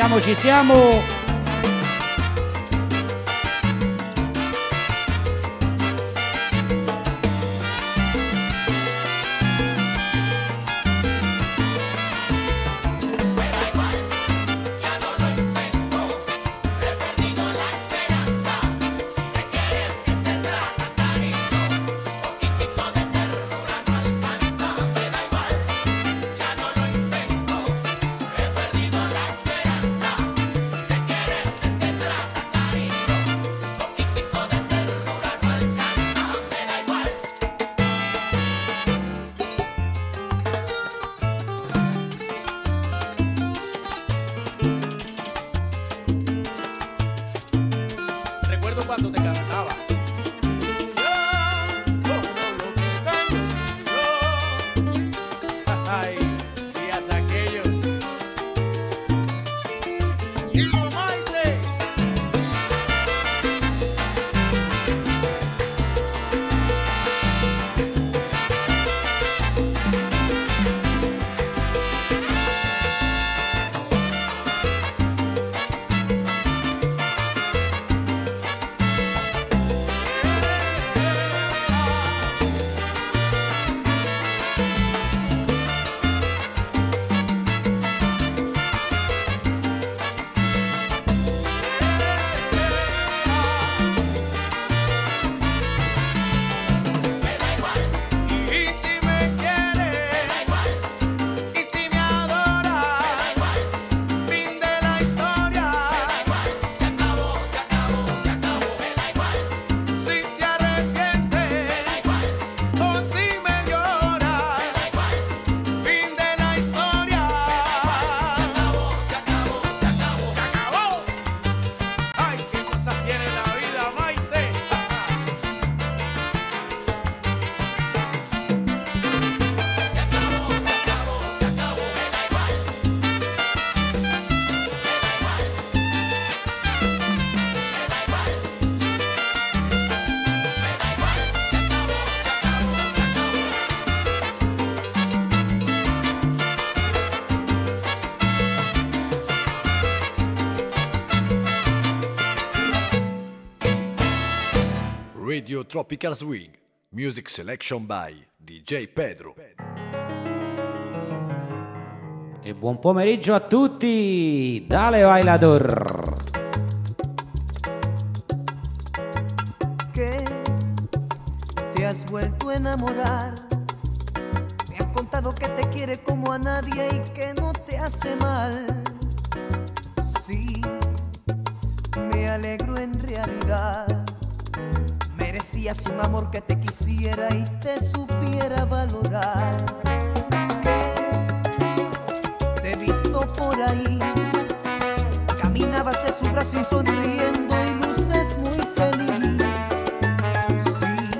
siamo, ci siamo. Radio Tropical Swing. Music selection by DJ Pedro. E buon pomeriggio a tutti da Bailador. un amor que te quisiera y te supiera valorar. Te he visto por ahí, caminabas de su brazo y sonriendo y luces muy feliz. Sí,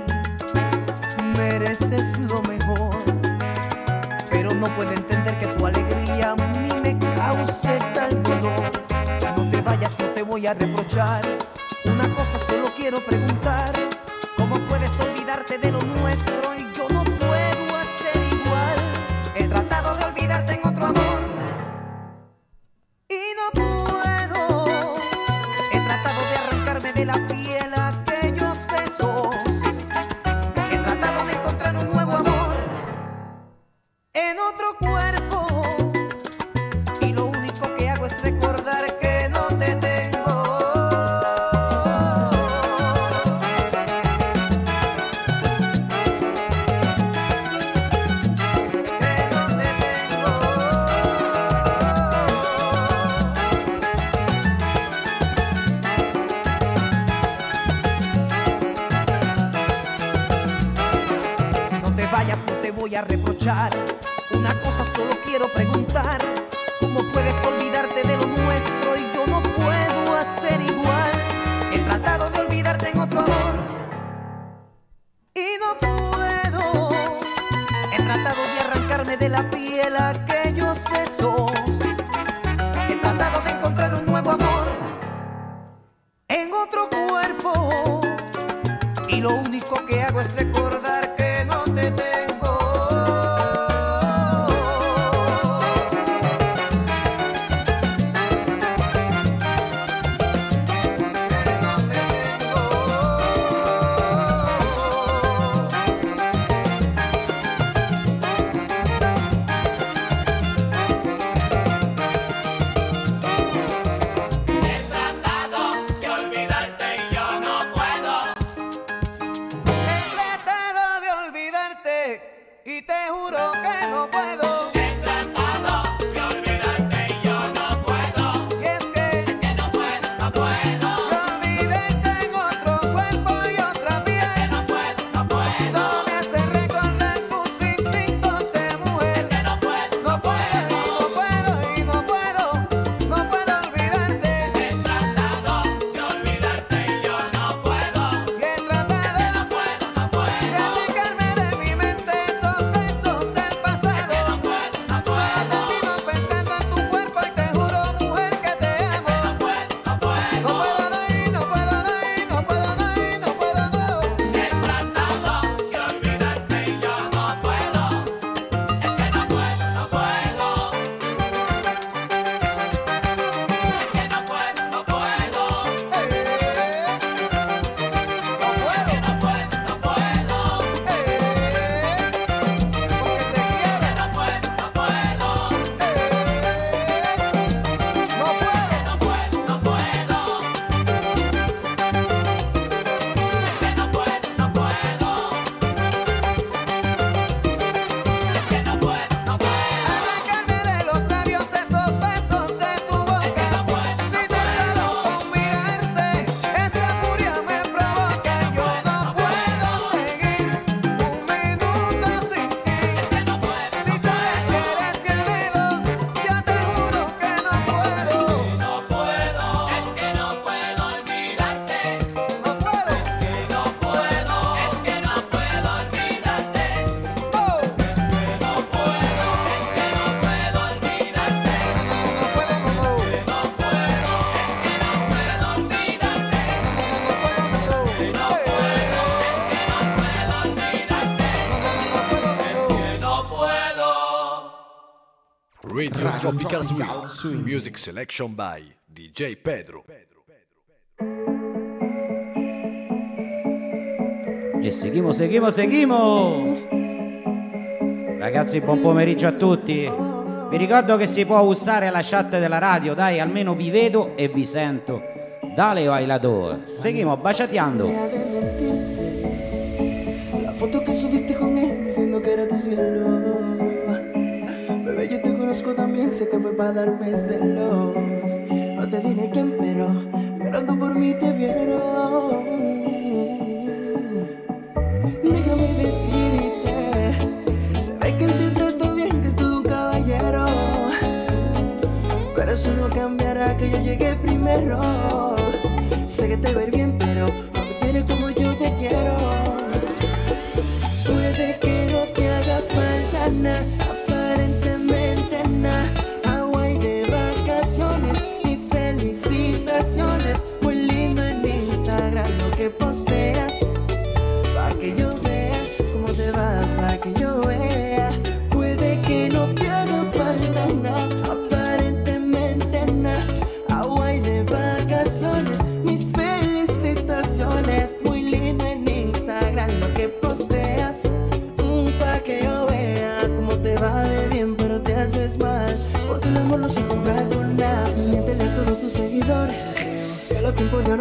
mereces lo mejor, pero no puedo entender que tu alegría a mí me cause tal dolor. No te vayas, no te voy a reprochar. Una cosa solo quiero preguntar te denomina Swing. Music Selection by DJ Pedro. E seguimo, seguimo, seguimo. Ragazzi, buon pomeriggio a tutti. Vi ricordo che si può usare la chat della radio, dai, almeno vi vedo e vi sento. Dale o bailador. Seguimo baciateando. para darme celos.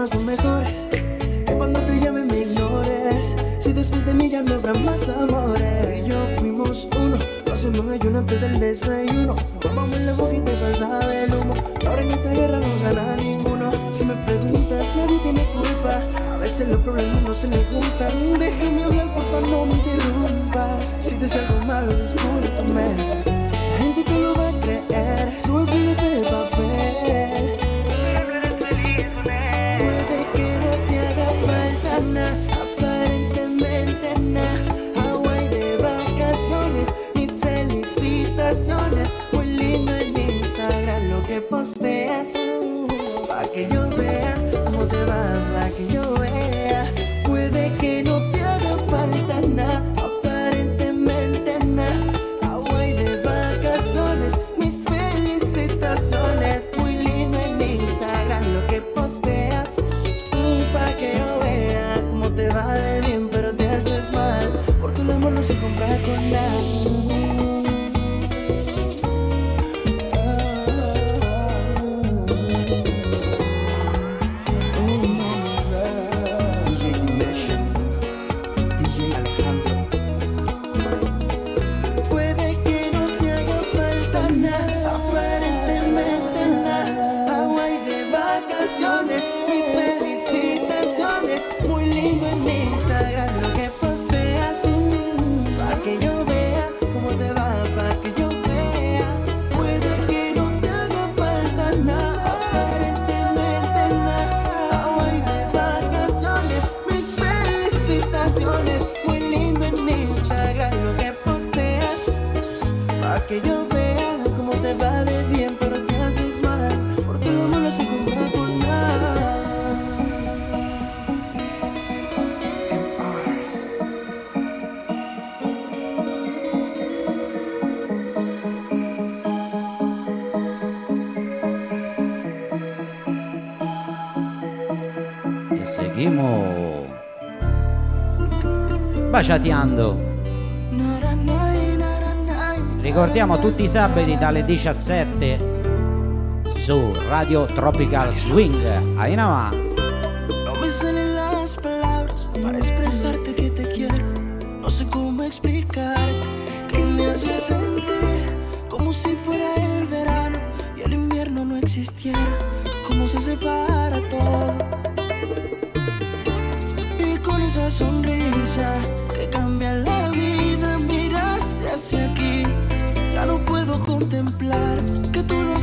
son mejores. Que cuando te llame me ignores. Si después de mí ya no habrá más amores. Y yo fuimos uno. Paso no hay antes del desayuno. Vamos en la boquita y pasaba el humo. Ahora en esta guerra no gana ninguno. Si me preguntas, nadie tiene culpa. A veces los problemas no se le juntan. Déjame hablar, porfa, no me interrumpas. Si te salgo malo, discúlpame. chateando. Ricordiamo tutti i sabati dalle 17 su Radio Tropical Swing. Ainama. No me salen las palabras para expresarte que te quiero. No sé cómo explicar que me hace sentir como si fuera el verano y el invierno no existiera. Como se separa todo. Y con esa sonrisa. que tú lo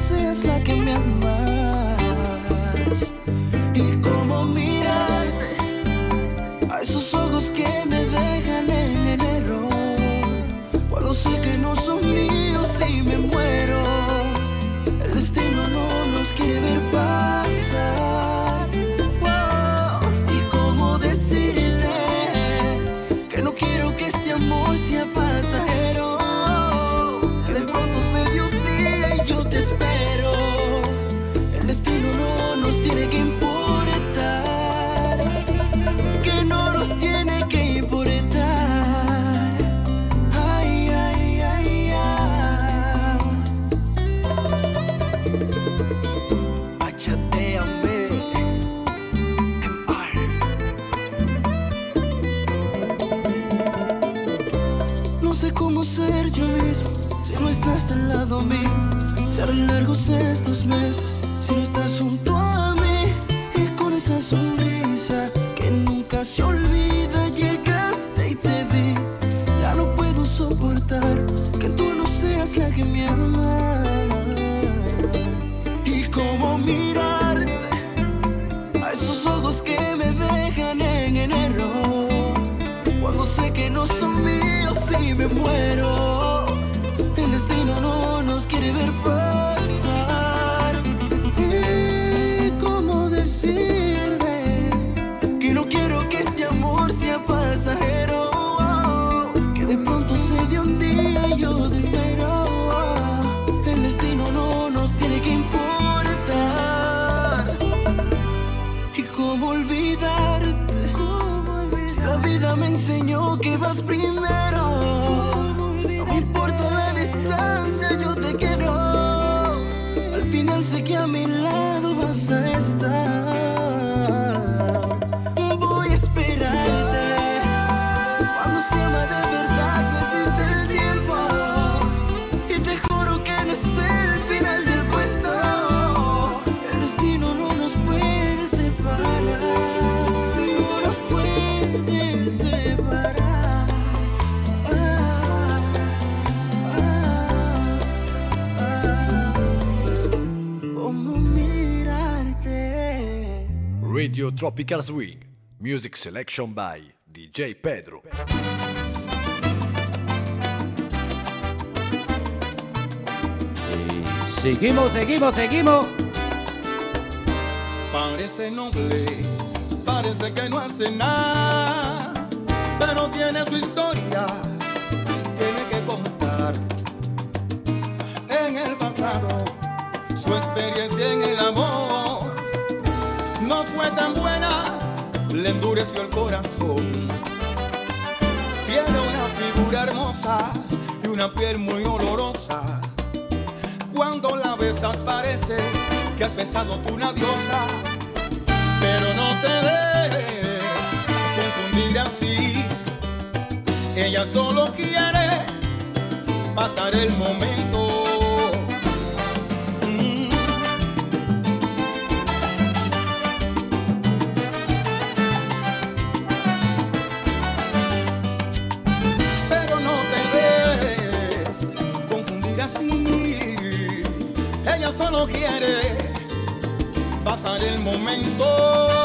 Radio Tropical Swing. Music selection by DJ Pedro. Seguimos, seguimos, seguimos. Parece noble, parece que no hace nada, pero tiene su historia, tiene que contar. En el pasado, su experiencia en el amor no fue tan buena, le endureció el corazón. Tiene una figura hermosa y una piel muy olorosa. Cuando la besas parece que has besado tú una diosa, pero no te dejes confundir así. Ella solo quiere pasar el momento solo quiere pasar el momento.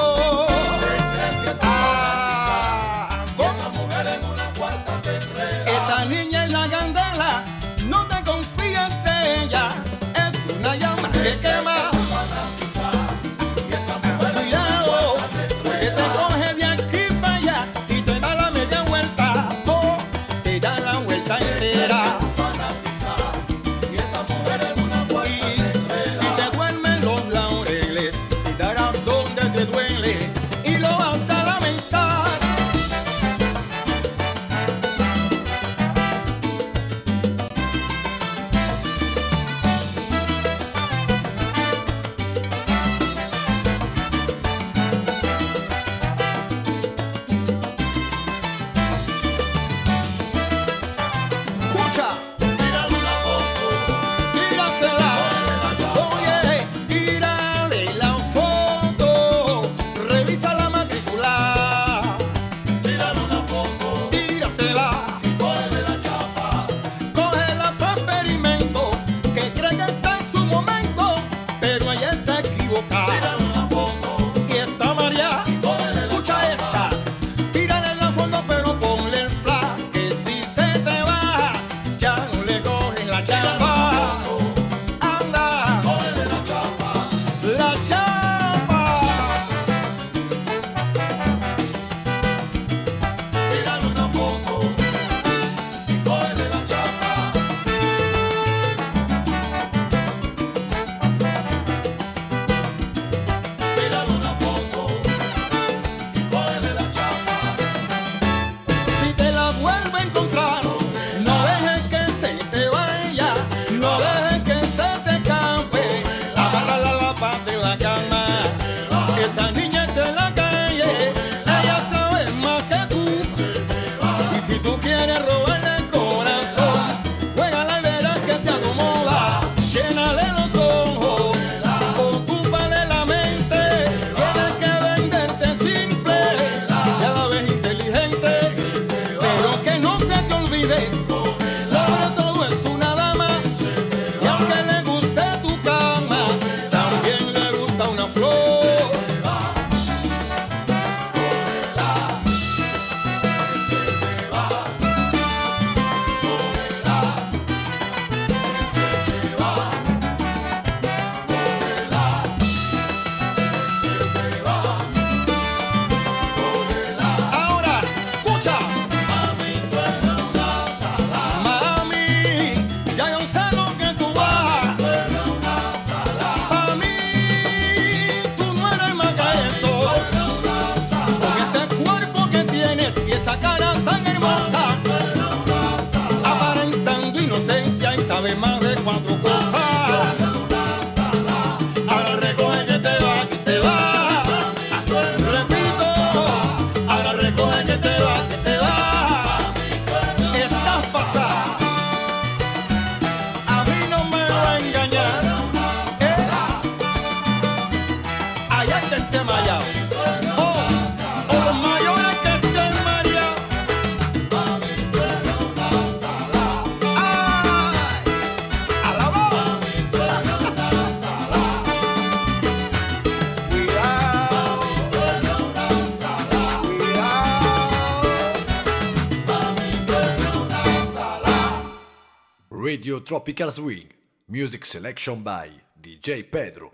Tropical Swing, music selection by DJ Pedro.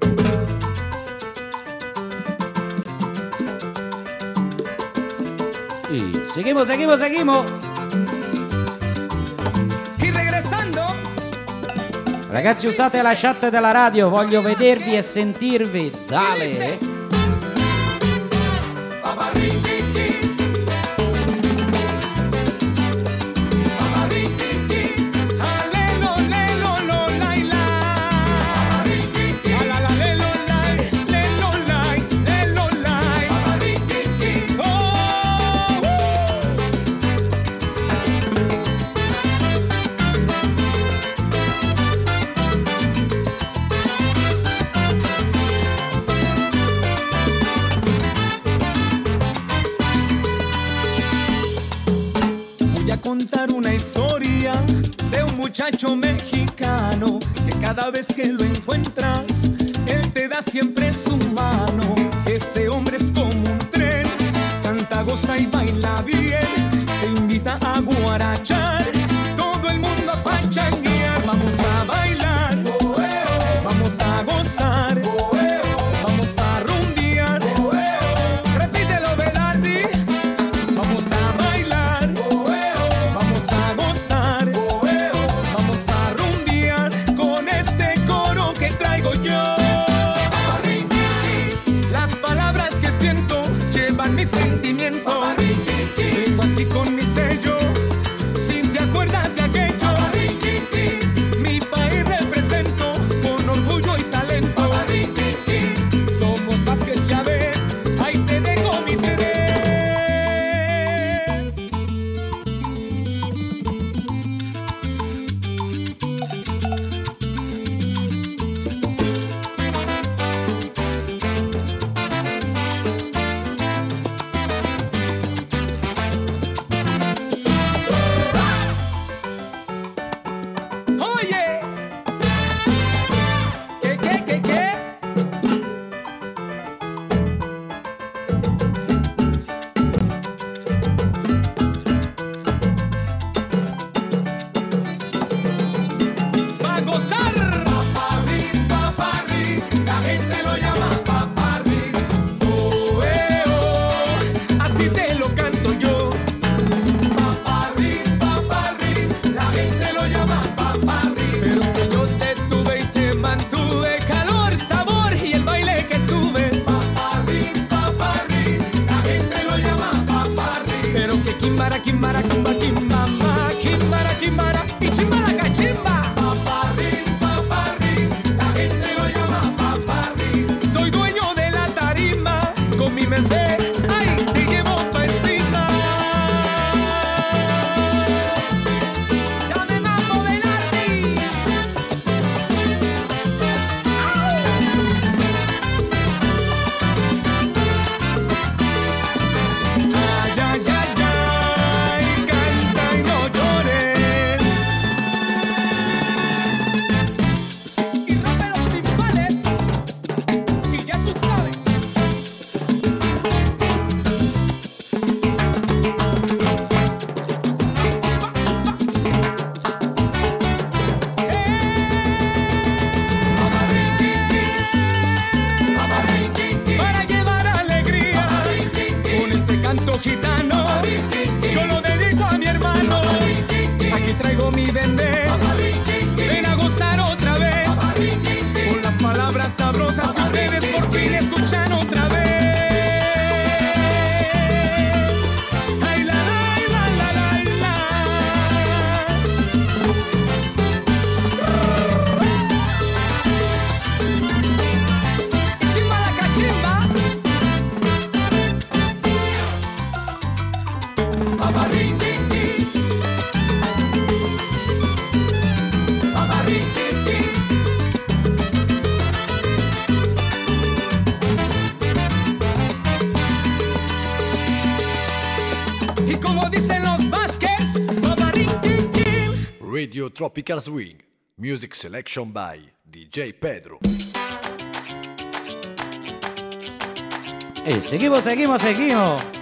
Y seguimos, seguimos, seguimos. Y regresando. Ragazzi, usate la chat della radio, voglio vedervi e sentirvi. Dale. vez que lo encuentro. Tropical Swing. Music selection by DJ Pedro. Y seguimos, seguimos, seguimos.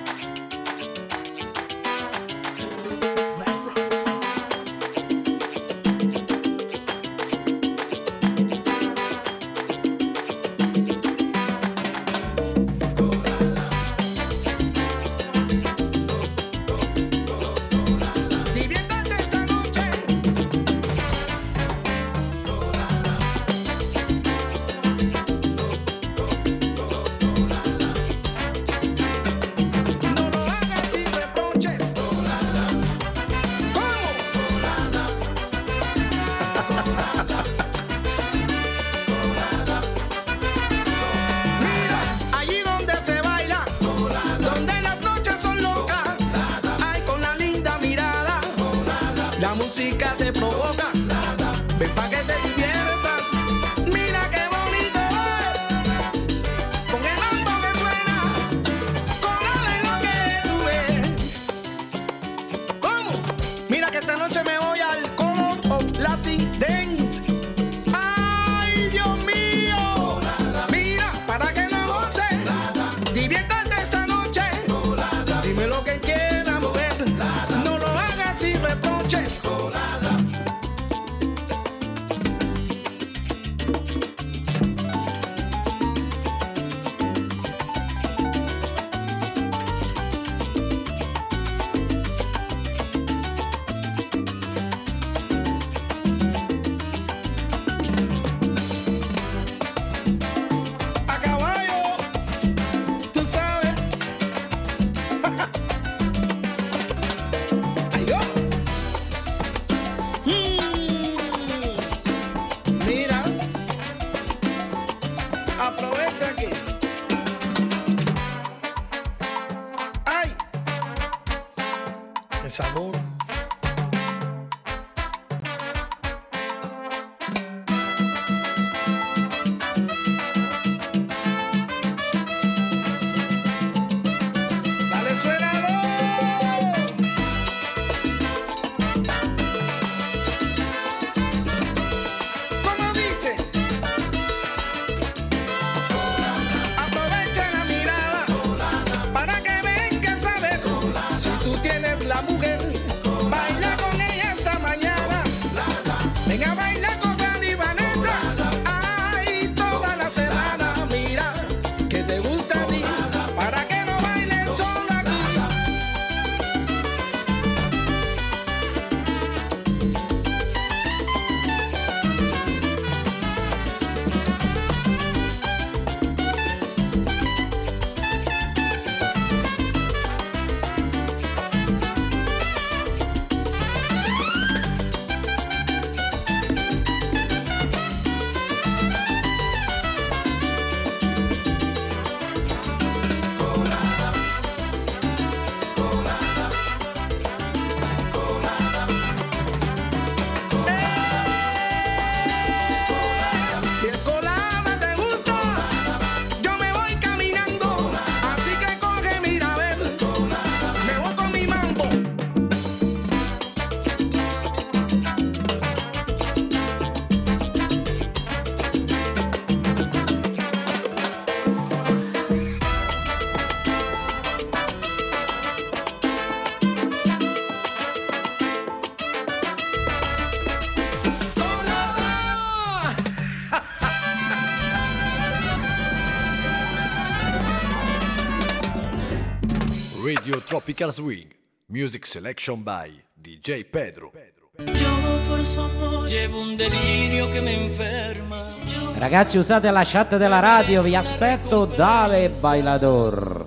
Radio Tropical Swing. Music selection by DJ Pedro. Ragazzi, usate la chat della radio, vi aspetto Dale Bailador.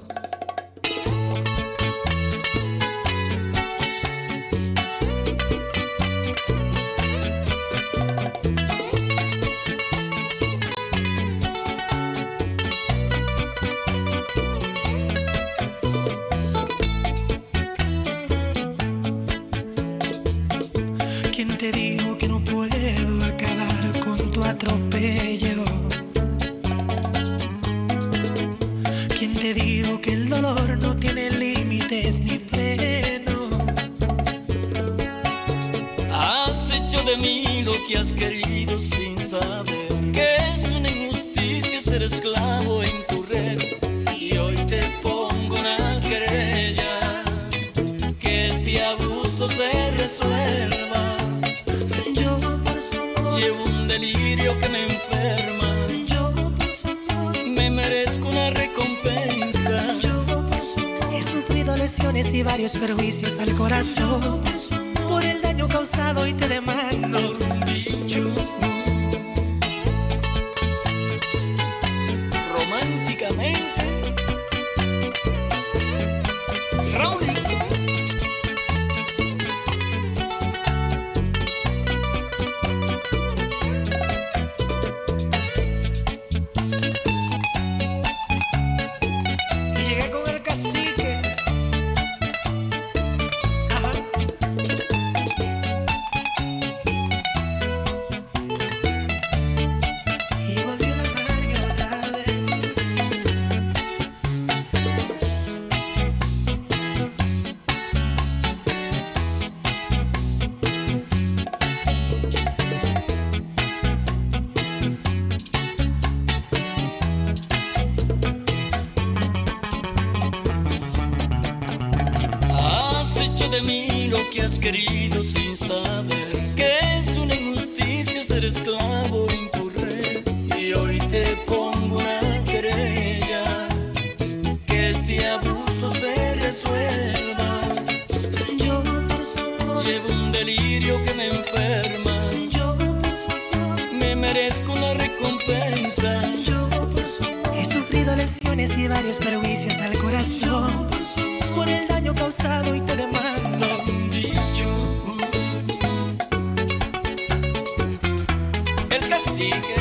Así que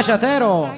Bachatero.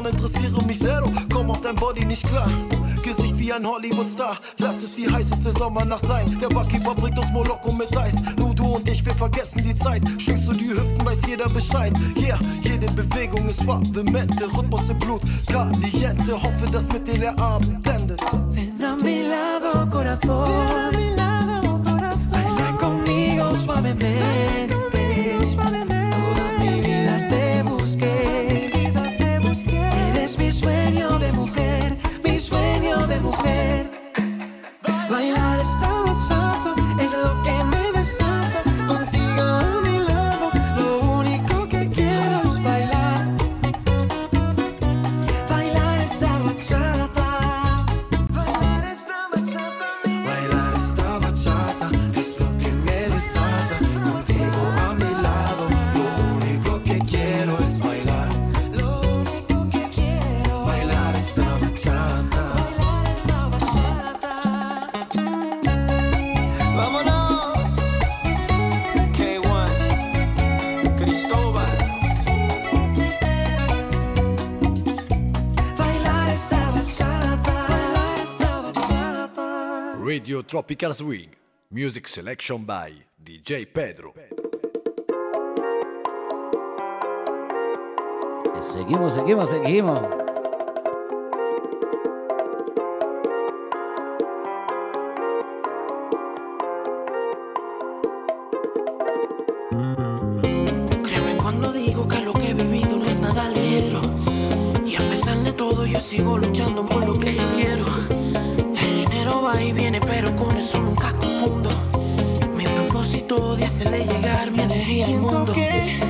Frauen interessieren mich sehr, komm auf dein Body nicht klar. Gesicht wie ein Hollywood-Star, lass es die heißeste Sommernacht sein. Der Barkeeper bringt uns Moloko mit Eis. Nur du und ich, wir vergessen die Zeit. Schwingst du die Hüften, weiß jeder Bescheid. Yeah, jede Bewegung ist Waffemente, Rhythmus im Blut, Kardiente. Hoffe, dass mit dir der Abend endet. Ven a mi lado, corazón. Ven a mi lado, corazón. Baila conmigo suavemente. Tropical Swing. Music selection by DJ Pedro. Seguimos, seguimos, seguimos. Créeme cuando digo que lo que he vivido no es nada ligero. Y a pesar de todo, yo sigo va y viene, pero con eso nunca confundo. Mi propósito de hacerle llegar mi energía Siento al mundo. Que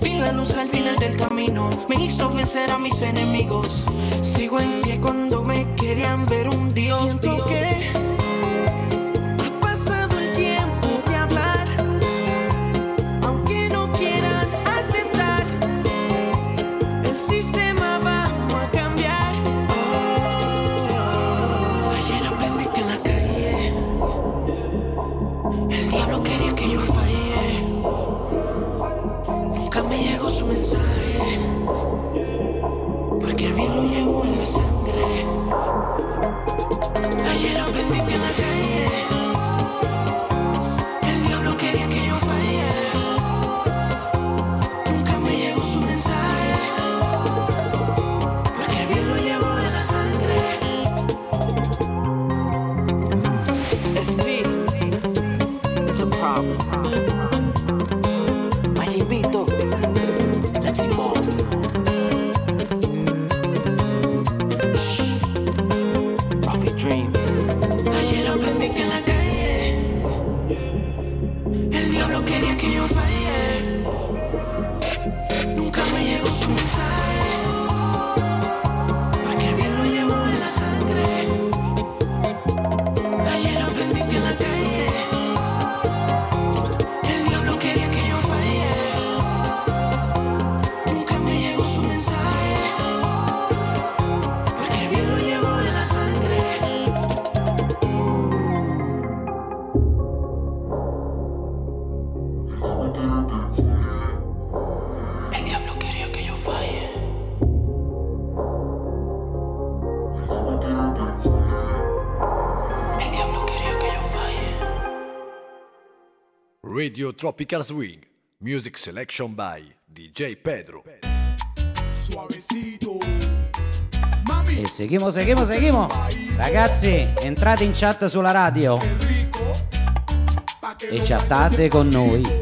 Vi la luz al final del camino, me hizo vencer a mis enemigos. Sigo en pie cuando me querían ver un dios. Siento que Radio Tropical Swing. Music selection by DJ Pedro. Suavecito. E seguimo, seguimo, seguimo. Ragazzi, entrate in chat sulla radio. E chattate con noi.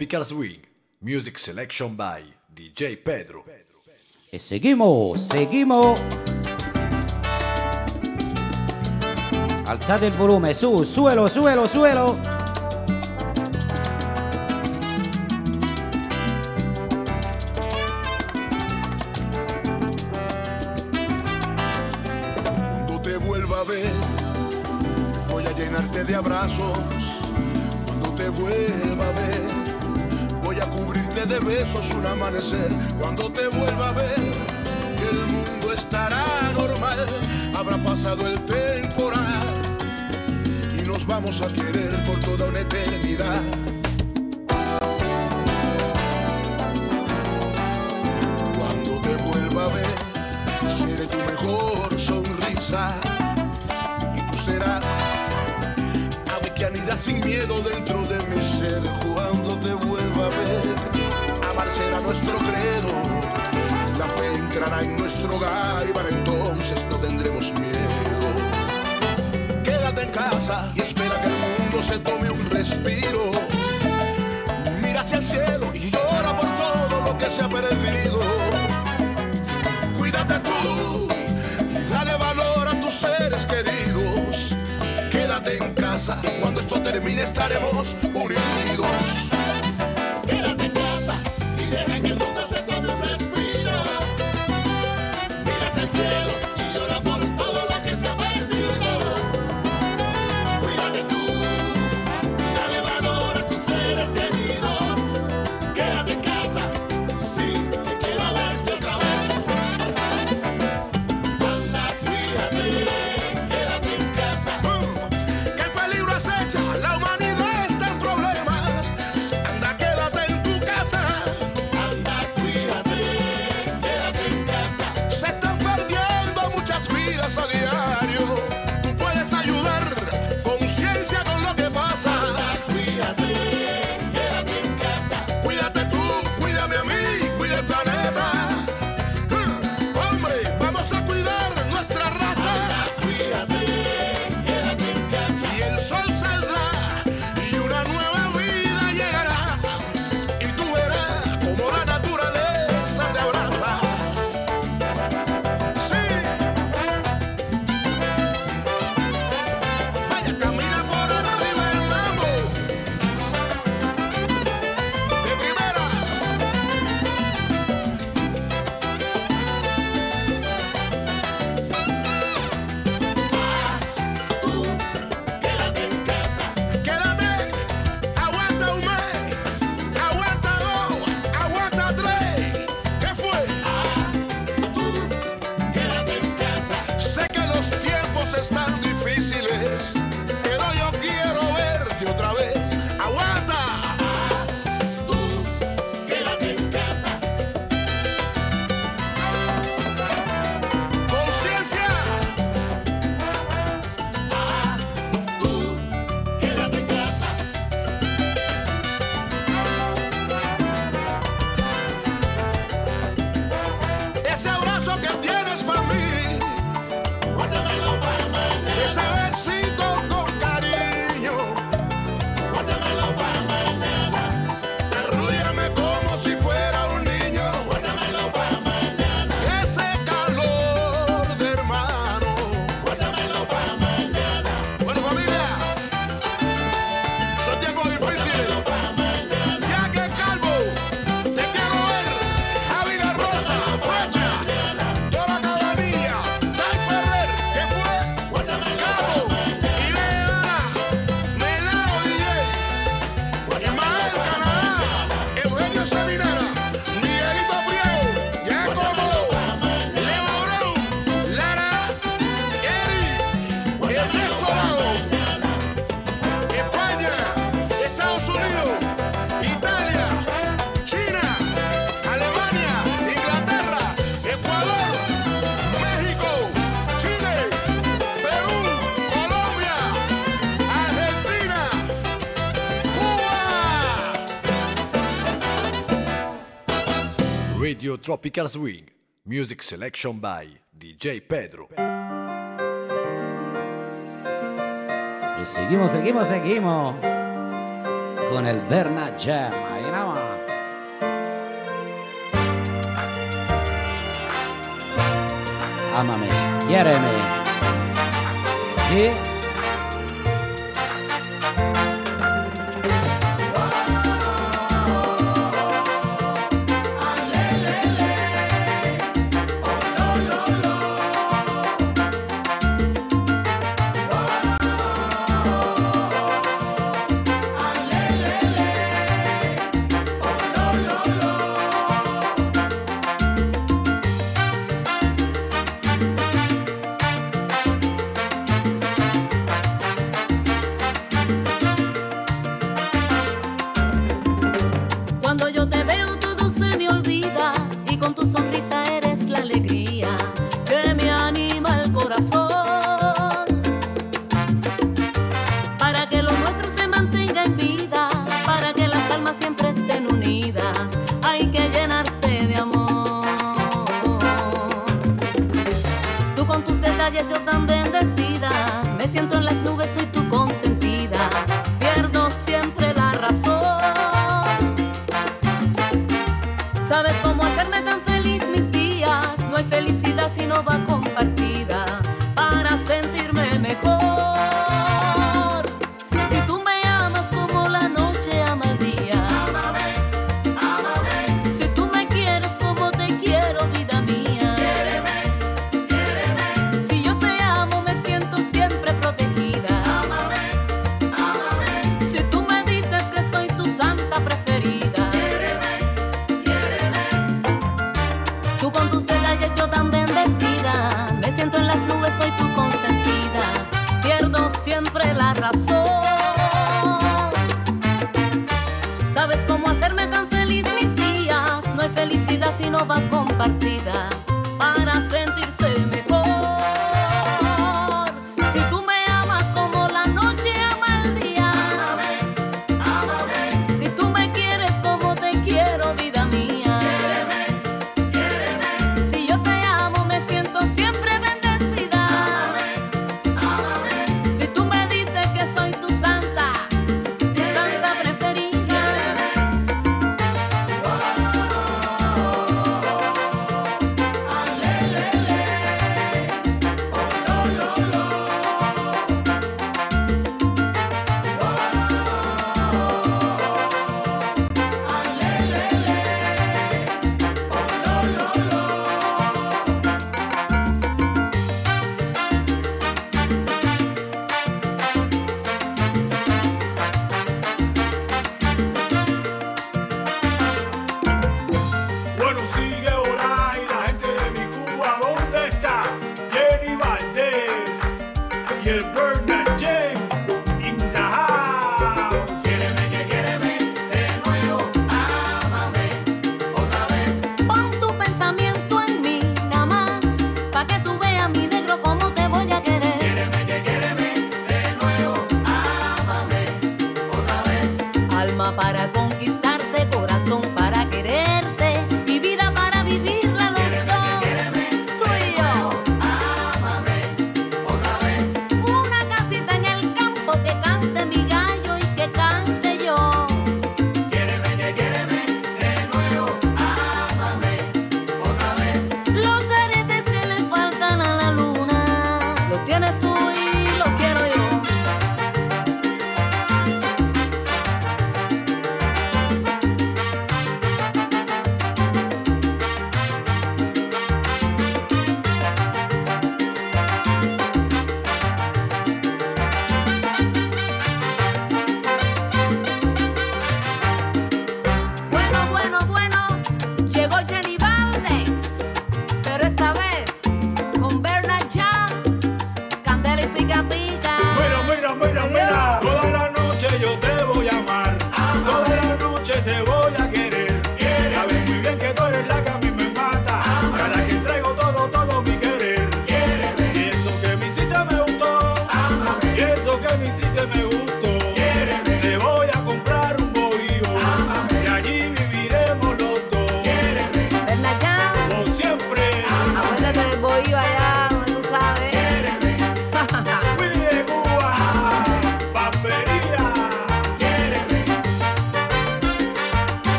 Tropical Swing. Music selection by DJ Pedro. E seguimos, seguimos. Alzate il volume, su, suelo, suelo, suelo. nuestro credo. La fe entrará en nuestro hogar y para entonces no tendremos miedo. Quédate en casa y espera que el mundo se tome un respiro. Mira hacia el cielo y llora por todo lo que se ha perdido. Cuídate tú y dale valor a tus seres queridos. Quédate en casa cuando esto termine estaremos unidos. Tropical Swing. Music selection by DJ Pedro. E seguimos, seguimos, seguimos con il Bernard Gemma Ahí nada más. Amame, quiéreme. Y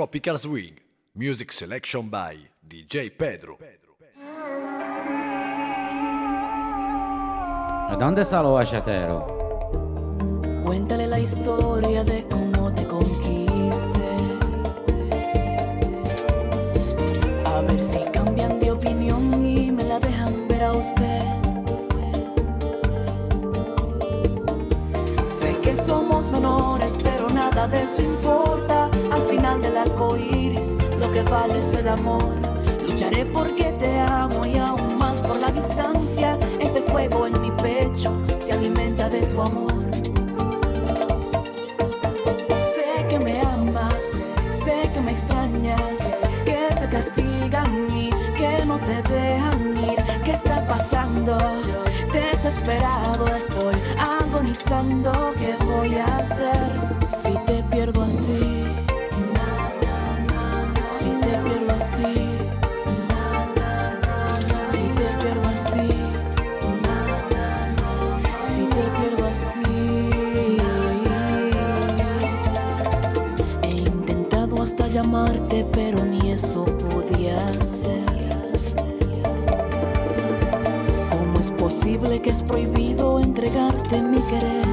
Tropical Swing. Music selection by DJ Pedro. ¿A dónde está lo bachatero? Cuéntale la historia de cómo te conquiste. A ver si cambian de opinión y me la dejan ver a usted. Sé que somos menores, pero nada de eso importa. Del arco iris, lo que vale es el amor. Lucharé porque te amo y aún más por la distancia. Ese fuego en mi pecho se alimenta de tu amor. Sé que me amas, sé que me extrañas, que te castigan y que no te dejan ir. ¿Qué está pasando? Desesperado estoy, agonizando. ¿Qué voy a hacer si te pierdo así? Que es prohibido entregarte mi querer?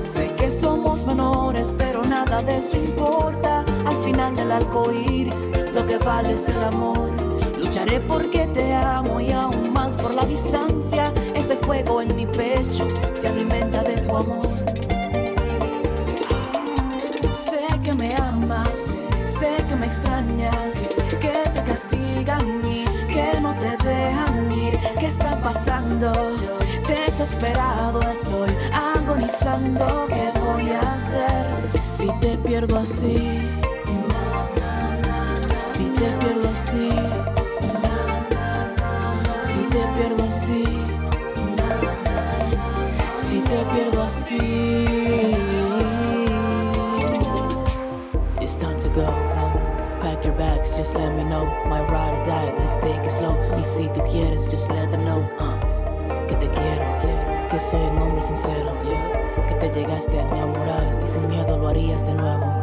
Sé que somos menores, pero nada de eso importa. Al final del arco iris, lo que vale es el amor. Lucharé porque te amo y aún más por la distancia. Ese fuego en mi pecho se alimenta de tu amor. Sé que me amas, sé que me extrañas, ¿Qué está pasando? Desesperado estoy, agonizando. ¿Qué voy a hacer si te pierdo así? Si te pierdo así. Just let me know. My ride or die, let's take it slow. Y si tú quieres, just let them know. uh, que te quiero. Que soy un hombre sincero. Que te llegaste a enamorar y sin miedo lo harías de nuevo.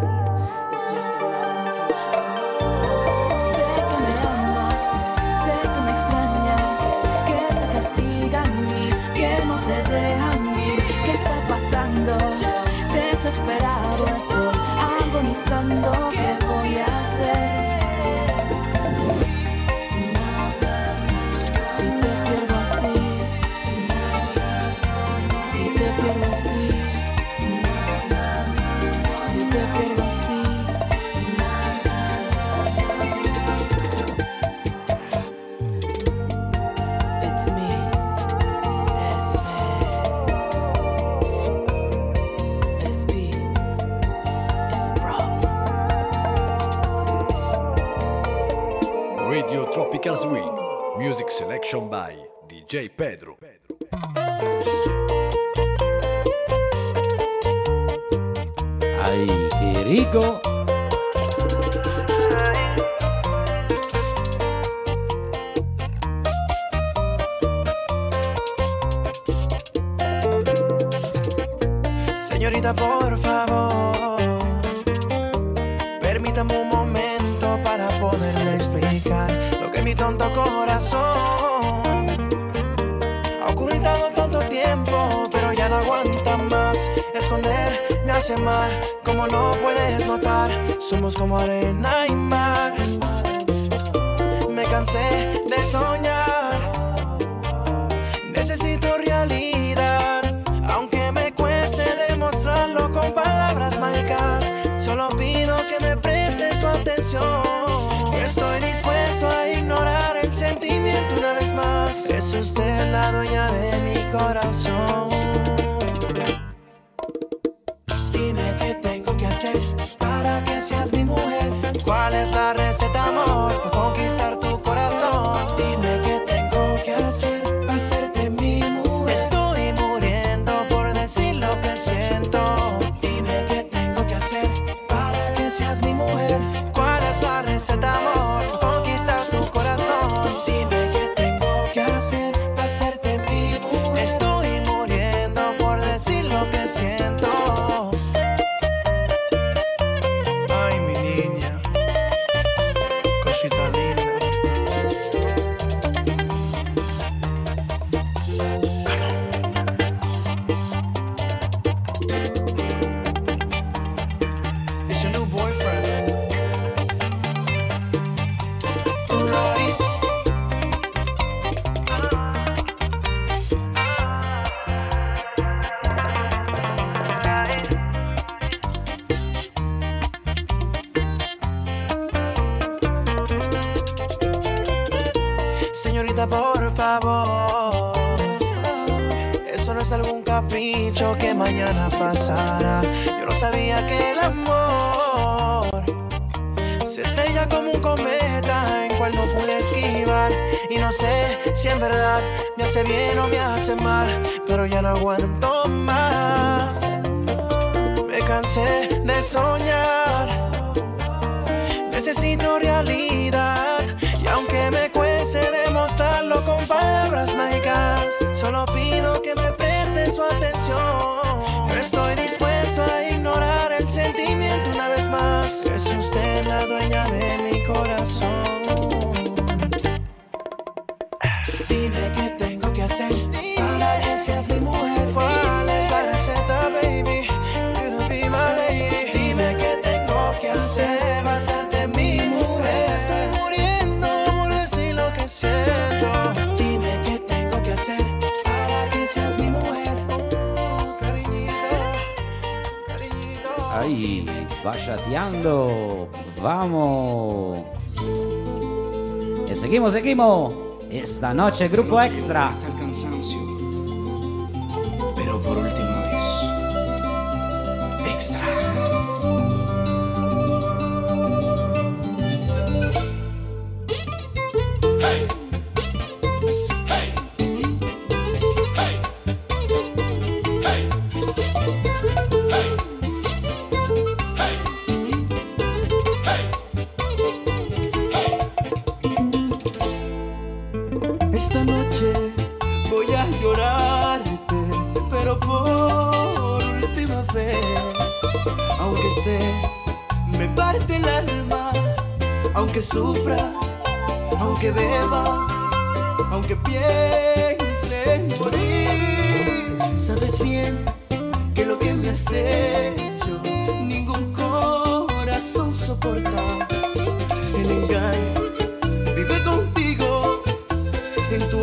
Seguimos. Esta noche, grupo extra.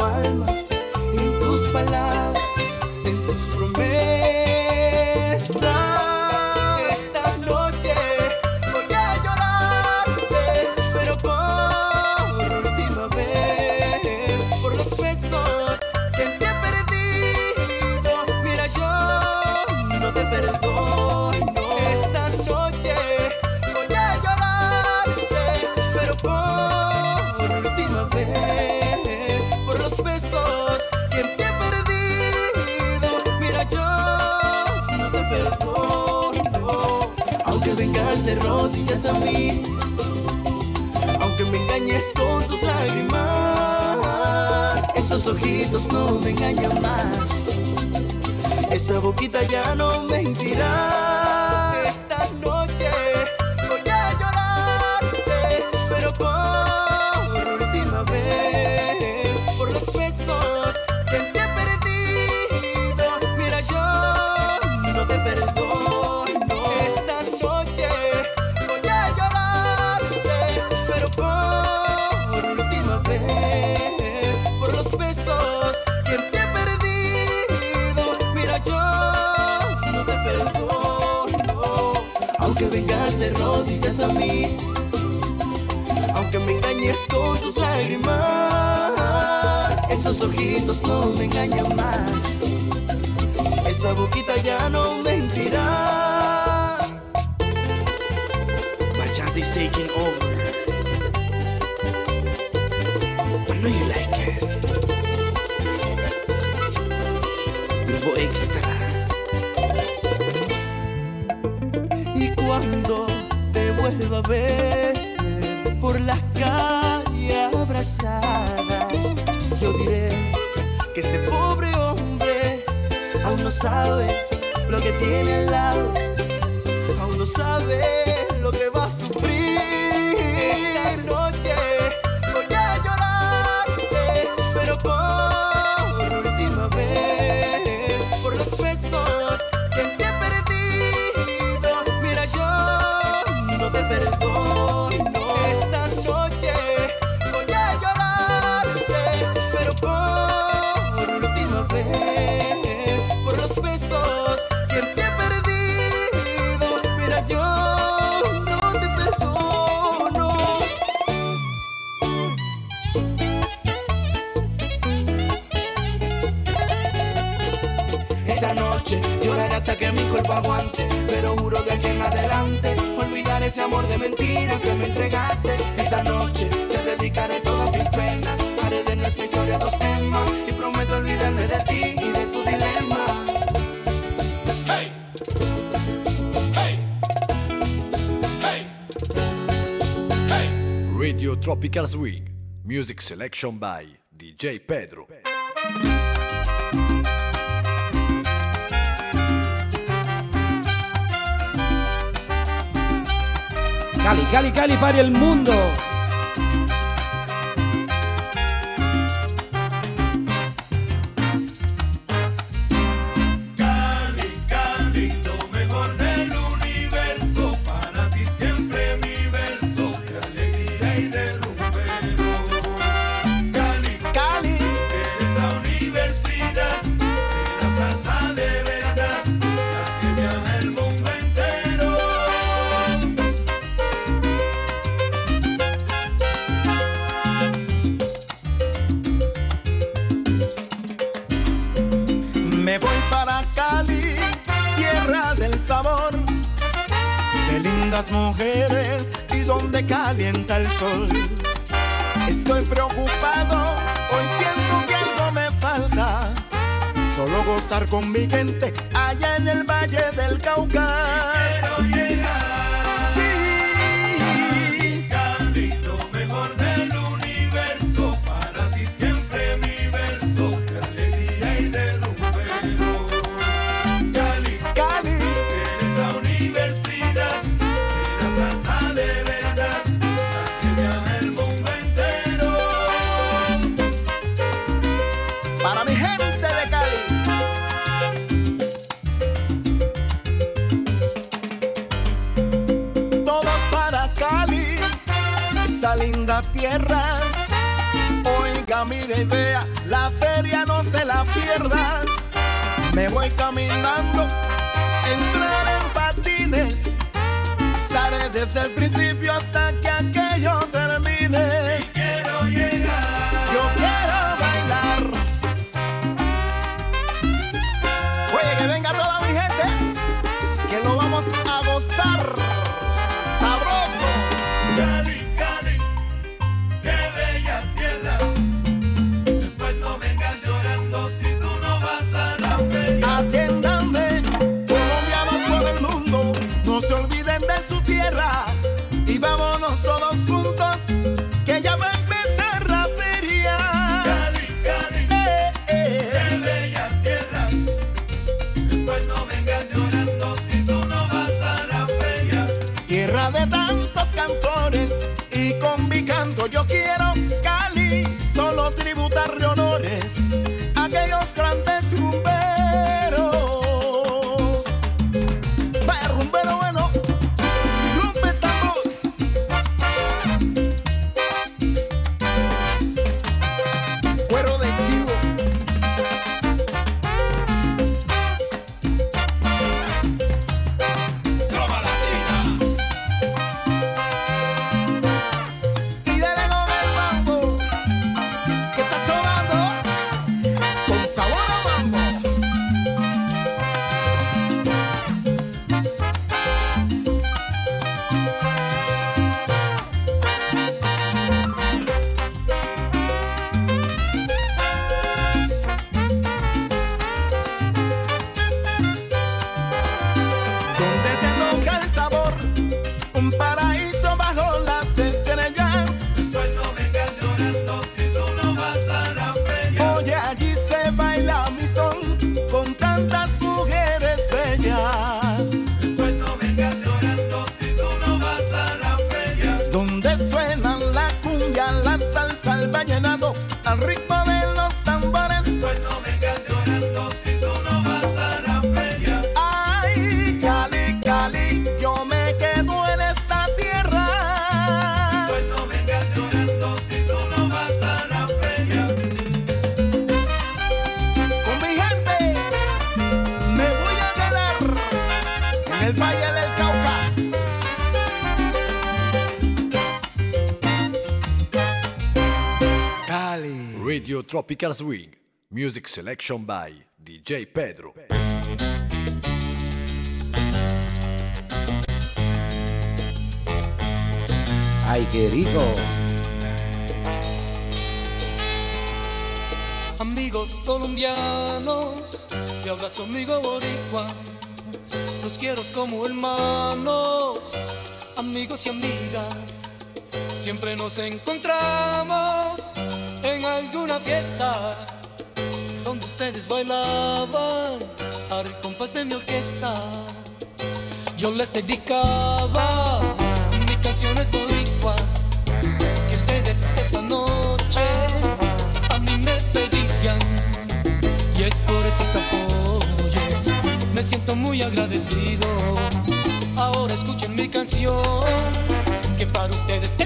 Alma, noche, llorar hasta que mi cuerpo aguante, pero juro que aquí en adelante, olvidar ese amor de mentiras que me entregaste. Esta noche te dedicaré todas mis penas, haré de nuestra historia dos temas y prometo olvidarme de ti y de tu dilema. Hey, hey, hey, hey. Radio Tropical Swing, music selection by DJ Pedro. Cali, Cali, Cali para el mundo. con mi gente aquellos grandes rumores. Speaker Swing, music selection by DJ Pedro. Ay, qué rico. Amigos colombianos, y abrazo amigo boricua. Los quiero como hermanos, amigos y amigas. Siempre nos encontramos en alguna fiesta donde ustedes bailaban al compás de mi orquesta. Yo les dedicaba mis canciones boricuas que ustedes esa noche a mí me pedían y es por esos apoyos me siento muy agradecido. Ahora escuchen mi canción que para ustedes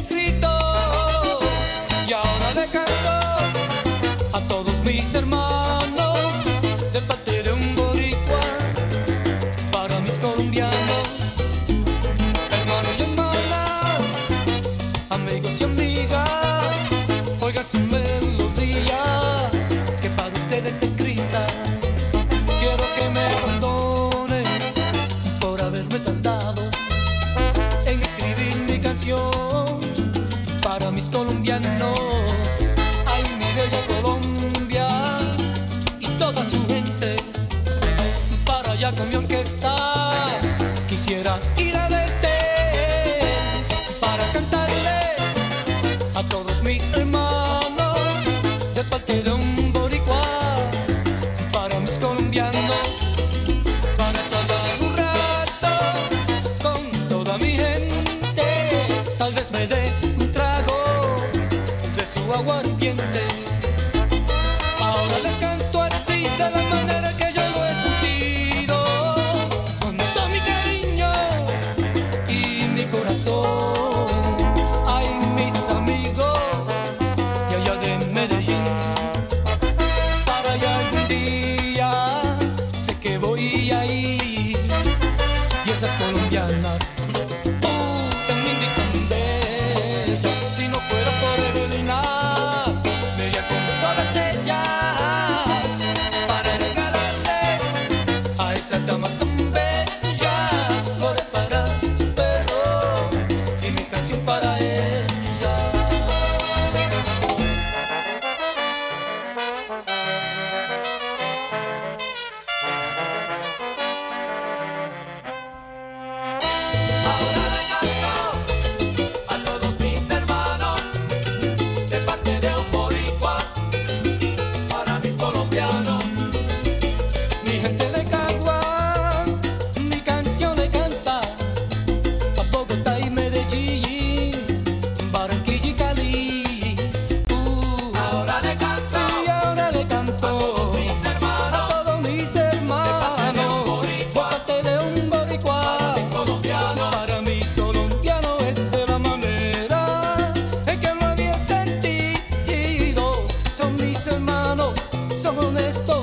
me estoy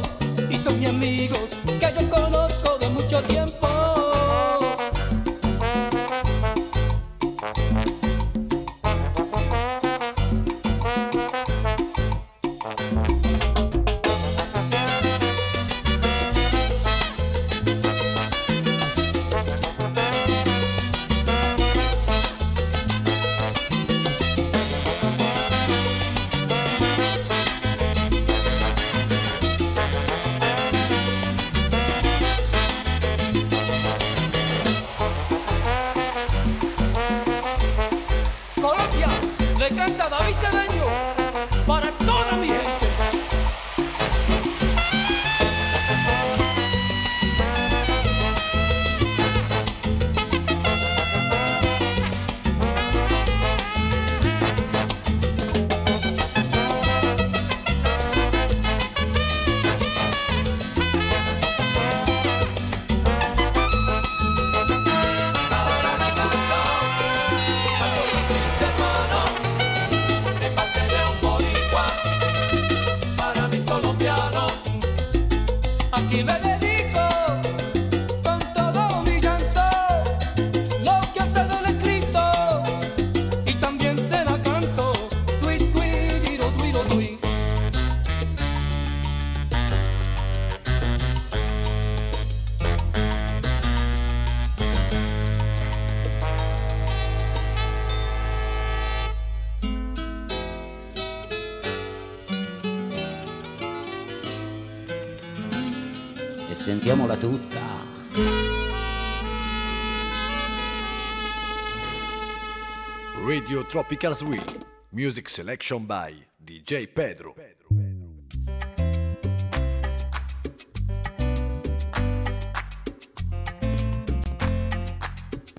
Tropical Swing. Music selection by DJ Pedro.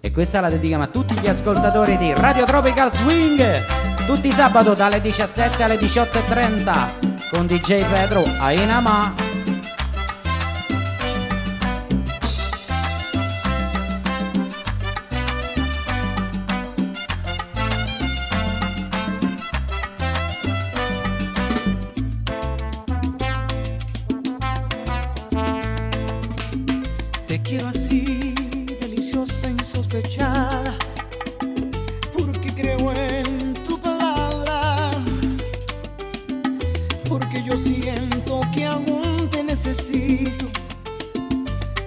E questa la dedichiamo a tutti gli ascoltatori di Radio Tropical Swing. Tutti sabato dalle 17 alle 18.30 con DJ Pedro Ainama.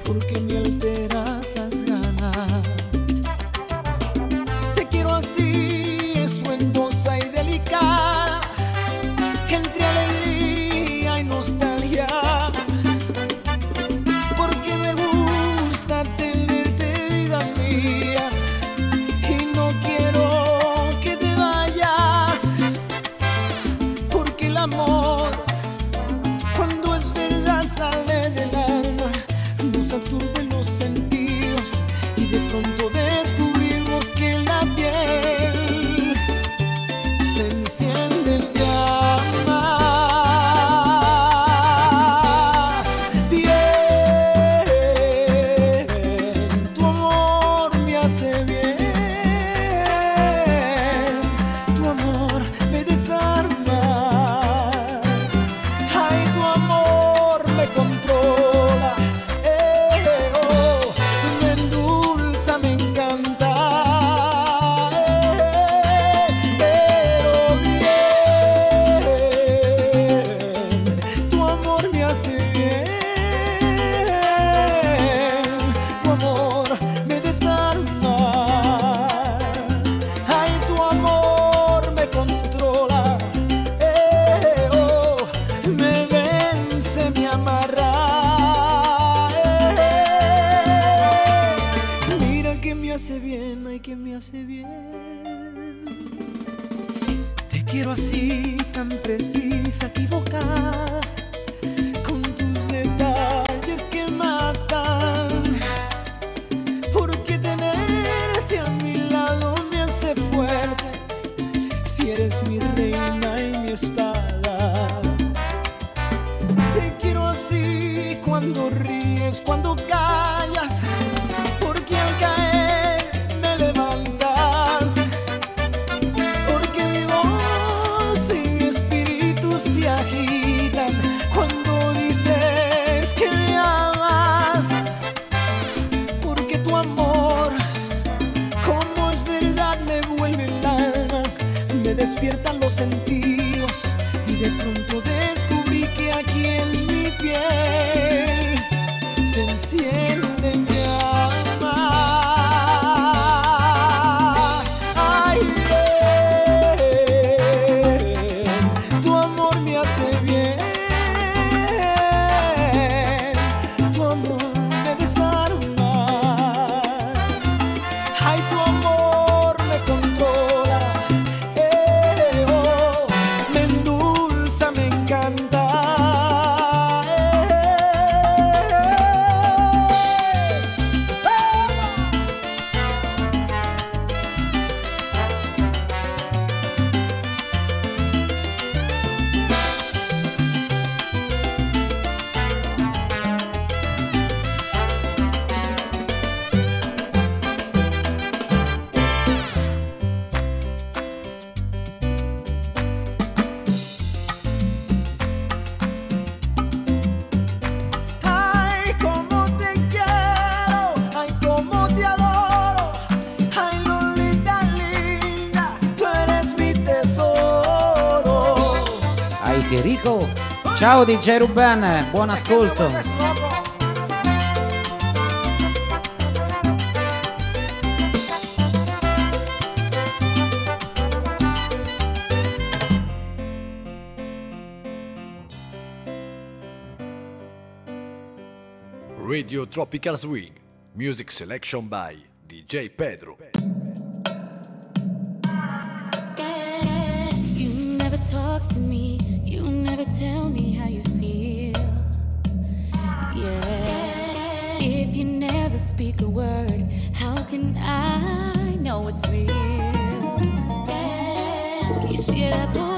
porque me altera. Ciao DJ Ruben, buon ascolto. Radio Tropical Swing, music selection by DJ Pedro. Eh, you never talk to me, you never tell speak a word, how can I know it's real? Quisiera poder.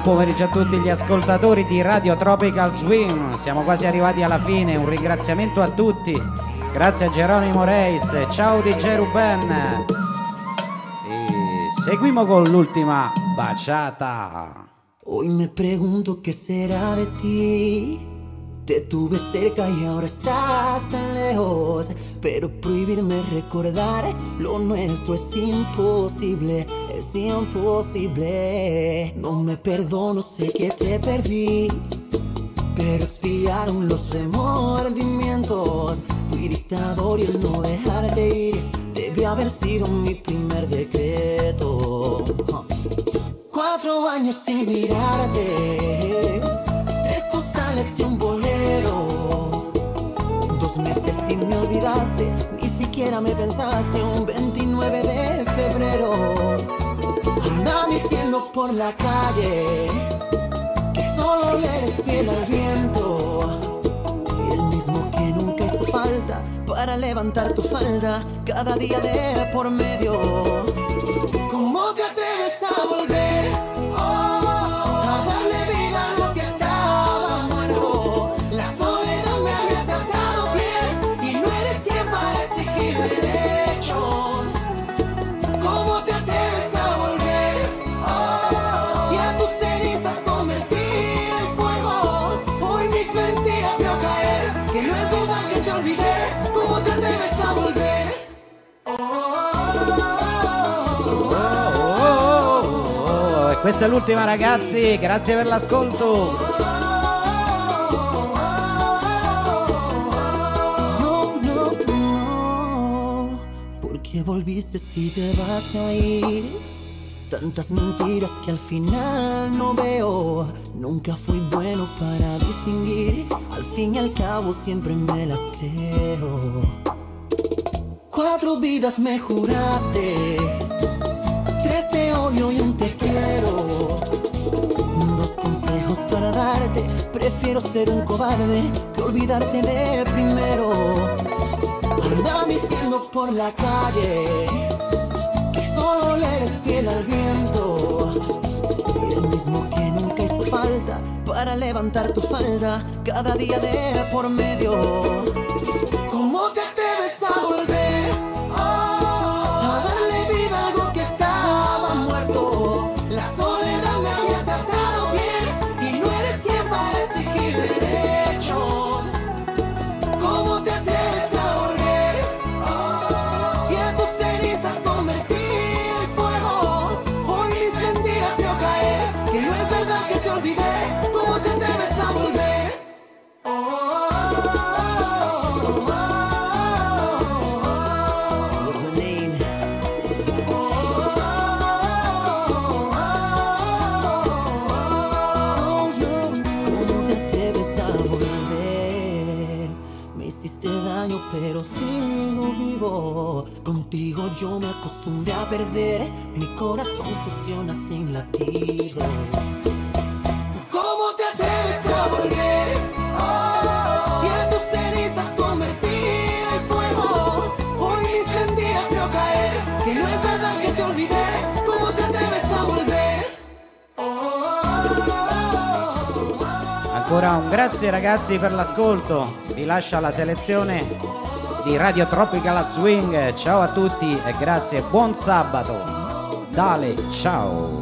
buon pomeriggio a tutti gli ascoltatori di Radio Tropical Swim. Siamo quasi arrivati alla fine. Un ringraziamento a tutti. Grazie a Geronimo Reis. Ciao di Geruben. E seguimo con l'ultima bachata. Hoy me pregunto che será de ti. Te tuve cerca y ahora estás tan lejos. Pero prohibirme recordar lo nuestro es imposible. imposible. No me perdono, sé que te perdí. Pero expiaron los remordimientos. Fui dictador y el no dejarte ir debió haber sido mi primer decreto. Cuatro años sin mirarte, tres postales y un bolero. Dos meses y me olvidaste, ni siquiera me pensaste un 29 de febrero andan diciendo por la calle que solo le eres fiel al viento. y El mismo que nunca hizo falta para levantar tu falda cada día de por medio. ¿Cómo te atreves a volver? questa è l'ultima ragazzi, grazie per l'ascolto. qué volviste si te vas a ir? Tantas mentiras que al final no veo. Nunca fui bueno para distinguir. Al fin y al cabo siempre me las creo. Cuatro vidas me juraste te odio y un te quiero. Dos consejos para darte. Prefiero ser un cobarde que olvidarte de primero. Anda diciendo por la calle que solo le eres fiel al viento. Y el mismo que nunca hizo falta para levantar tu falda cada día de por medio. ¿Cómo te perder. Mi corazón funciona sin latidos. ¿Cómo te atreves a volver? Y a tus cenizas convertir en fuego. Hoy mis mentiras veo caer. Que no es verdad que te olvidé. ¿Cómo te atreves a volver? Ancora un grazie ragazzi per l'ascolto. Vi lascia la selezione di Radio Tropical Swing. Ciao a tutti e grazie, buon sabato. Dale, ciao.